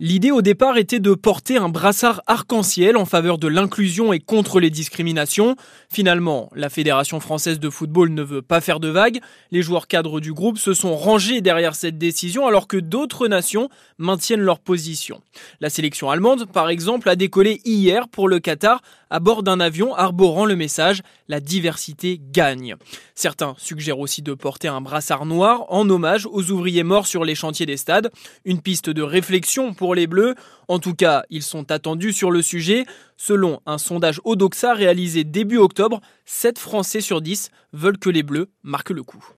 L'idée au départ était de porter un brassard arc-en-ciel en faveur de l'inclusion et contre les discriminations. Finalement, la Fédération française de football ne veut pas faire de vagues. Les joueurs cadres du groupe se sont rangés derrière cette décision alors que d'autres nations maintiennent leur position. La sélection allemande, par exemple, a décollé hier pour le Qatar à bord d'un avion arborant le message La diversité gagne. Certains suggèrent aussi de porter un brassard noir en hommage aux ouvriers morts sur les chantiers des stades. Une piste de réflexion pour les Bleus. En tout cas, ils sont attendus sur le sujet. Selon un sondage Odoxa réalisé début octobre, 7 Français sur 10 veulent que les Bleus marquent le coup.